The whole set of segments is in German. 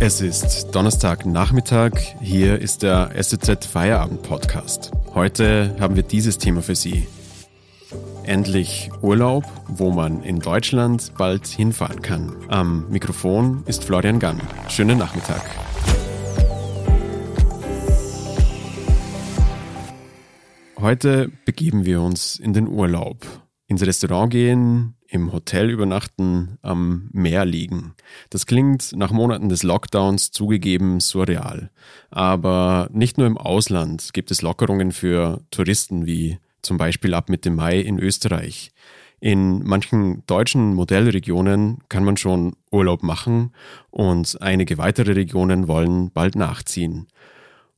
Es ist Donnerstagnachmittag. Hier ist der SZ Feierabend Podcast. Heute haben wir dieses Thema für Sie. Endlich Urlaub, wo man in Deutschland bald hinfahren kann. Am Mikrofon ist Florian Gann. Schönen Nachmittag. Heute begeben wir uns in den Urlaub. Ins Restaurant gehen, im Hotel übernachten, am Meer liegen. Das klingt nach Monaten des Lockdowns zugegeben surreal. Aber nicht nur im Ausland gibt es Lockerungen für Touristen wie zum Beispiel ab Mitte Mai in Österreich. In manchen deutschen Modellregionen kann man schon Urlaub machen und einige weitere Regionen wollen bald nachziehen.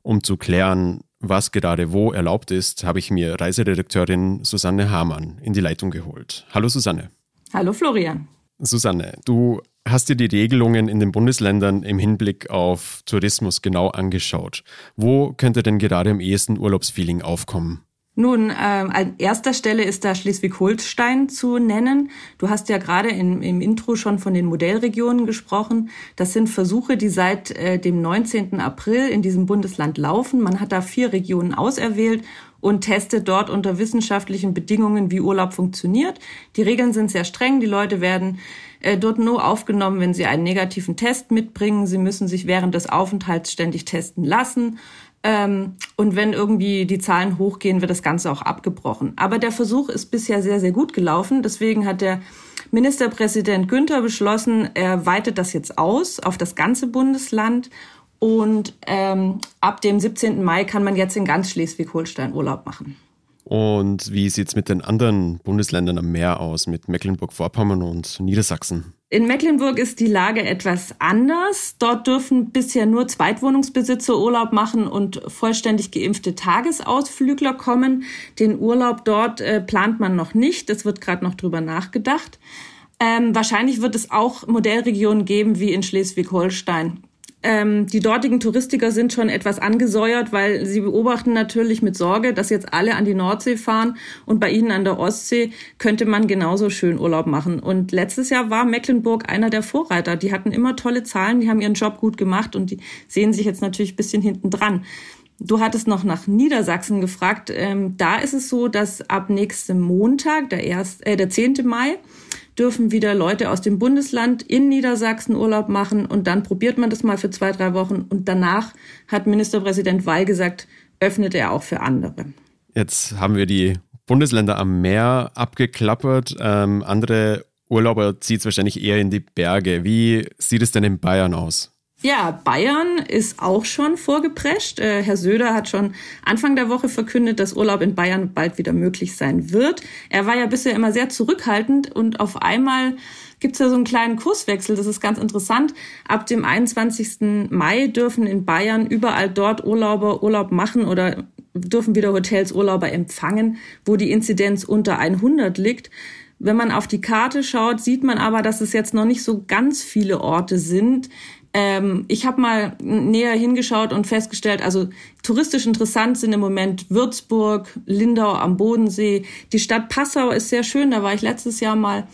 Um zu klären, was gerade wo erlaubt ist, habe ich mir Reiseredakteurin Susanne Hamann in die Leitung geholt. Hallo Susanne. Hallo Florian. Susanne, du hast dir die Regelungen in den Bundesländern im Hinblick auf Tourismus genau angeschaut. Wo könnte denn gerade am ehesten Urlaubsfeeling aufkommen? Nun, äh, an erster Stelle ist da Schleswig-Holstein zu nennen. Du hast ja gerade in, im Intro schon von den Modellregionen gesprochen. Das sind Versuche, die seit äh, dem 19. April in diesem Bundesland laufen. Man hat da vier Regionen auserwählt und testet dort unter wissenschaftlichen Bedingungen, wie Urlaub funktioniert. Die Regeln sind sehr streng. Die Leute werden äh, dort nur aufgenommen, wenn sie einen negativen Test mitbringen. Sie müssen sich während des Aufenthalts ständig testen lassen. Ähm, und wenn irgendwie die Zahlen hochgehen, wird das Ganze auch abgebrochen. Aber der Versuch ist bisher sehr, sehr gut gelaufen. Deswegen hat der Ministerpräsident Günther beschlossen, er weitet das jetzt aus auf das ganze Bundesland. Und ähm, ab dem 17. Mai kann man jetzt in ganz Schleswig-Holstein Urlaub machen. Und wie sieht es mit den anderen Bundesländern am Meer aus, mit Mecklenburg-Vorpommern und Niedersachsen? In Mecklenburg ist die Lage etwas anders. Dort dürfen bisher nur Zweitwohnungsbesitzer Urlaub machen und vollständig geimpfte Tagesausflügler kommen. Den Urlaub dort äh, plant man noch nicht. Es wird gerade noch drüber nachgedacht. Ähm, wahrscheinlich wird es auch Modellregionen geben wie in Schleswig-Holstein. Ähm, die dortigen Touristiker sind schon etwas angesäuert, weil sie beobachten natürlich mit Sorge, dass jetzt alle an die Nordsee fahren und bei ihnen an der Ostsee könnte man genauso schön Urlaub machen. Und letztes Jahr war Mecklenburg einer der Vorreiter. Die hatten immer tolle Zahlen, die haben ihren Job gut gemacht und die sehen sich jetzt natürlich ein bisschen hinten dran. Du hattest noch nach Niedersachsen gefragt. Ähm, da ist es so, dass ab nächstem Montag, der, erst, äh, der 10. Mai, dürfen wieder Leute aus dem Bundesland in Niedersachsen Urlaub machen und dann probiert man das mal für zwei, drei Wochen und danach hat Ministerpräsident Weil gesagt, öffnet er auch für andere. Jetzt haben wir die Bundesländer am Meer abgeklappert. Ähm, andere Urlauber zieht es wahrscheinlich eher in die Berge. Wie sieht es denn in Bayern aus? Ja, Bayern ist auch schon vorgeprescht. Äh, Herr Söder hat schon Anfang der Woche verkündet, dass Urlaub in Bayern bald wieder möglich sein wird. Er war ja bisher immer sehr zurückhaltend und auf einmal gibt's ja so einen kleinen Kurswechsel. Das ist ganz interessant. Ab dem 21. Mai dürfen in Bayern überall dort Urlauber Urlaub machen oder dürfen wieder Hotels Urlauber empfangen, wo die Inzidenz unter 100 liegt. Wenn man auf die Karte schaut, sieht man aber, dass es jetzt noch nicht so ganz viele Orte sind, ähm, ich habe mal näher hingeschaut und festgestellt, also touristisch interessant sind im Moment Würzburg, Lindau am Bodensee. Die Stadt Passau ist sehr schön, da war ich letztes Jahr mal.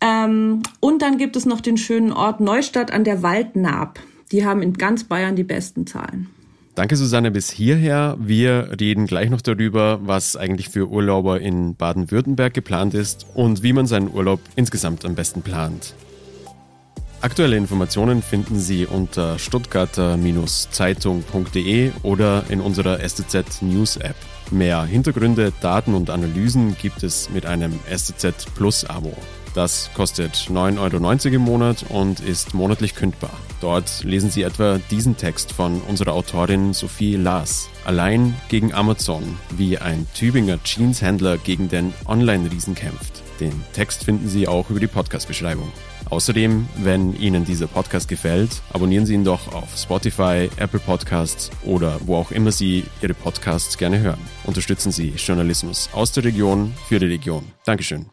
Ähm, und dann gibt es noch den schönen Ort Neustadt an der Waldnaab. Die haben in ganz Bayern die besten Zahlen. Danke, Susanne, bis hierher. Wir reden gleich noch darüber, was eigentlich für Urlauber in Baden-Württemberg geplant ist und wie man seinen Urlaub insgesamt am besten plant. Aktuelle Informationen finden Sie unter stuttgarter-zeitung.de oder in unserer STZ News App. Mehr Hintergründe, Daten und Analysen gibt es mit einem STZ Plus Abo. Das kostet 9,90 Euro im Monat und ist monatlich kündbar. Dort lesen Sie etwa diesen Text von unserer Autorin Sophie Laas. Allein gegen Amazon, wie ein Tübinger Jeanshändler gegen den Online-Riesen kämpft. Den Text finden Sie auch über die Podcast-Beschreibung. Außerdem, wenn Ihnen dieser Podcast gefällt, abonnieren Sie ihn doch auf Spotify, Apple Podcasts oder wo auch immer Sie Ihre Podcasts gerne hören. Unterstützen Sie Journalismus aus der Region für die Region. Dankeschön.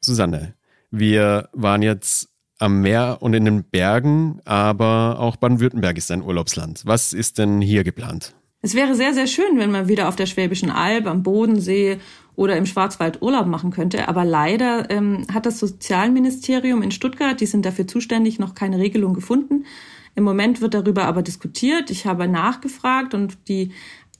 Susanne, wir waren jetzt am Meer und in den Bergen, aber auch Baden-Württemberg ist ein Urlaubsland. Was ist denn hier geplant? Es wäre sehr, sehr schön, wenn man wieder auf der Schwäbischen Alb, am Bodensee oder im Schwarzwald Urlaub machen könnte. Aber leider ähm, hat das Sozialministerium in Stuttgart, die sind dafür zuständig, noch keine Regelung gefunden. Im Moment wird darüber aber diskutiert. Ich habe nachgefragt und die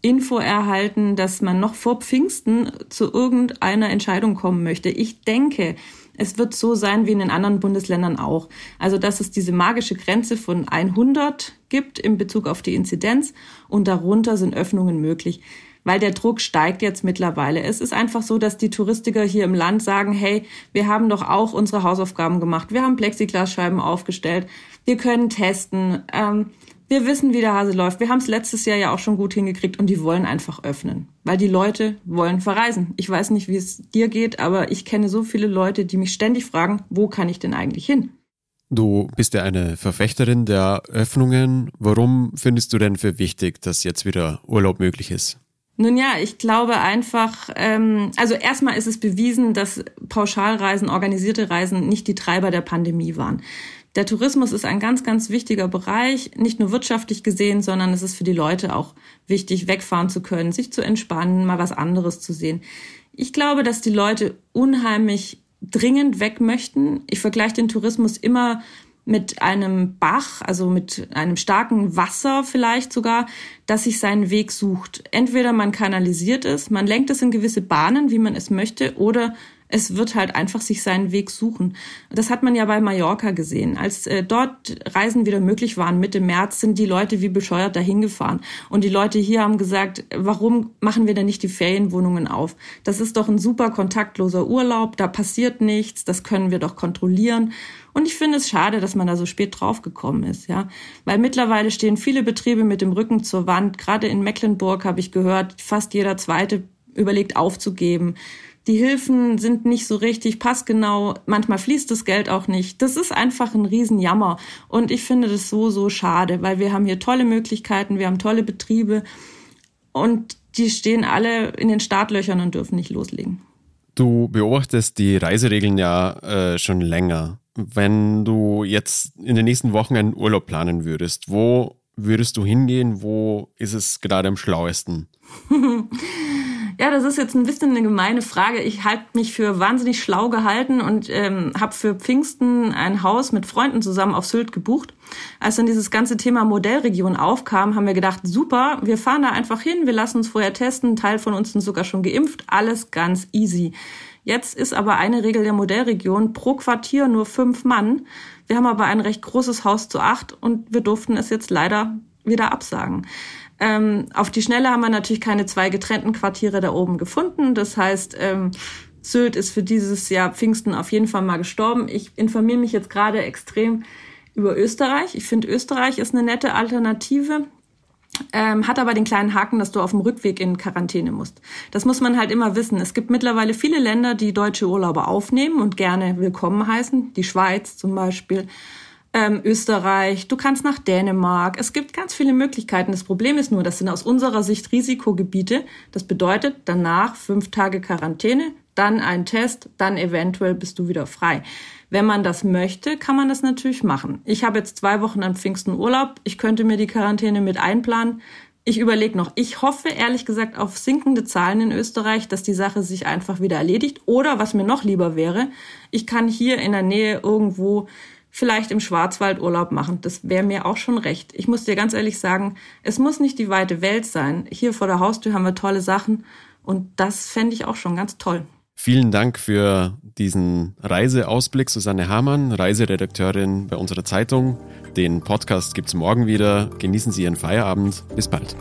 Info erhalten, dass man noch vor Pfingsten zu irgendeiner Entscheidung kommen möchte. Ich denke, es wird so sein wie in den anderen Bundesländern auch. Also, dass es diese magische Grenze von 100 gibt in Bezug auf die Inzidenz und darunter sind Öffnungen möglich weil der Druck steigt jetzt mittlerweile. Es ist einfach so, dass die Touristiker hier im Land sagen, hey, wir haben doch auch unsere Hausaufgaben gemacht, wir haben Plexiglasscheiben aufgestellt, wir können testen, ähm, wir wissen, wie der Hase läuft. Wir haben es letztes Jahr ja auch schon gut hingekriegt und die wollen einfach öffnen, weil die Leute wollen verreisen. Ich weiß nicht, wie es dir geht, aber ich kenne so viele Leute, die mich ständig fragen, wo kann ich denn eigentlich hin? Du bist ja eine Verfechterin der Öffnungen. Warum findest du denn für wichtig, dass jetzt wieder Urlaub möglich ist? Nun ja, ich glaube einfach, ähm, also erstmal ist es bewiesen, dass Pauschalreisen, organisierte Reisen nicht die Treiber der Pandemie waren. Der Tourismus ist ein ganz, ganz wichtiger Bereich, nicht nur wirtschaftlich gesehen, sondern es ist für die Leute auch wichtig, wegfahren zu können, sich zu entspannen, mal was anderes zu sehen. Ich glaube, dass die Leute unheimlich dringend weg möchten. Ich vergleiche den Tourismus immer mit einem Bach, also mit einem starken Wasser vielleicht sogar, dass sich seinen Weg sucht. Entweder man kanalisiert es, man lenkt es in gewisse Bahnen, wie man es möchte, oder es wird halt einfach sich seinen Weg suchen. Das hat man ja bei Mallorca gesehen. Als äh, dort Reisen wieder möglich waren, Mitte März, sind die Leute wie bescheuert dahin gefahren. Und die Leute hier haben gesagt, warum machen wir denn nicht die Ferienwohnungen auf? Das ist doch ein super kontaktloser Urlaub, da passiert nichts, das können wir doch kontrollieren. Und ich finde es schade, dass man da so spät draufgekommen ist, ja. Weil mittlerweile stehen viele Betriebe mit dem Rücken zur Wand. Gerade in Mecklenburg habe ich gehört, fast jeder zweite überlegt aufzugeben. Die Hilfen sind nicht so richtig passgenau. Manchmal fließt das Geld auch nicht. Das ist einfach ein Riesenjammer. Und ich finde das so, so schade, weil wir haben hier tolle Möglichkeiten, wir haben tolle Betriebe und die stehen alle in den Startlöchern und dürfen nicht loslegen. Du beobachtest die Reiseregeln ja äh, schon länger. Wenn du jetzt in den nächsten Wochen einen Urlaub planen würdest, wo würdest du hingehen? Wo ist es gerade am schlauesten? Ja, das ist jetzt ein bisschen eine gemeine Frage. Ich halte mich für wahnsinnig schlau gehalten und ähm, habe für Pfingsten ein Haus mit Freunden zusammen auf Sylt gebucht. Als dann dieses ganze Thema Modellregion aufkam, haben wir gedacht, super, wir fahren da einfach hin, wir lassen uns vorher testen, ein Teil von uns sind sogar schon geimpft, alles ganz easy. Jetzt ist aber eine Regel der Modellregion pro Quartier nur fünf Mann. Wir haben aber ein recht großes Haus zu acht und wir durften es jetzt leider wieder absagen. Ähm, auf die Schnelle haben wir natürlich keine zwei getrennten Quartiere da oben gefunden. Das heißt, ähm, Sylt ist für dieses Jahr Pfingsten auf jeden Fall mal gestorben. Ich informiere mich jetzt gerade extrem über Österreich. Ich finde, Österreich ist eine nette Alternative. Ähm, hat aber den kleinen Haken, dass du auf dem Rückweg in Quarantäne musst. Das muss man halt immer wissen. Es gibt mittlerweile viele Länder, die deutsche Urlauber aufnehmen und gerne willkommen heißen. Die Schweiz zum Beispiel ähm, Österreich, du kannst nach Dänemark. Es gibt ganz viele Möglichkeiten. Das Problem ist nur, das sind aus unserer Sicht Risikogebiete. Das bedeutet danach fünf Tage Quarantäne, dann ein Test, dann eventuell bist du wieder frei. Wenn man das möchte, kann man das natürlich machen. Ich habe jetzt zwei Wochen an Pfingsten Urlaub. Ich könnte mir die Quarantäne mit einplanen. Ich überlege noch. Ich hoffe ehrlich gesagt auf sinkende Zahlen in Österreich, dass die Sache sich einfach wieder erledigt. Oder was mir noch lieber wäre, ich kann hier in der Nähe irgendwo vielleicht im Schwarzwald Urlaub machen. Das wäre mir auch schon recht. Ich muss dir ganz ehrlich sagen, es muss nicht die weite Welt sein. Hier vor der Haustür haben wir tolle Sachen und das fände ich auch schon ganz toll. Vielen Dank für diesen Reiseausblick, Susanne Hamann, Reiseredakteurin bei unserer Zeitung. Den Podcast gibt's morgen wieder. Genießen Sie Ihren Feierabend. Bis bald.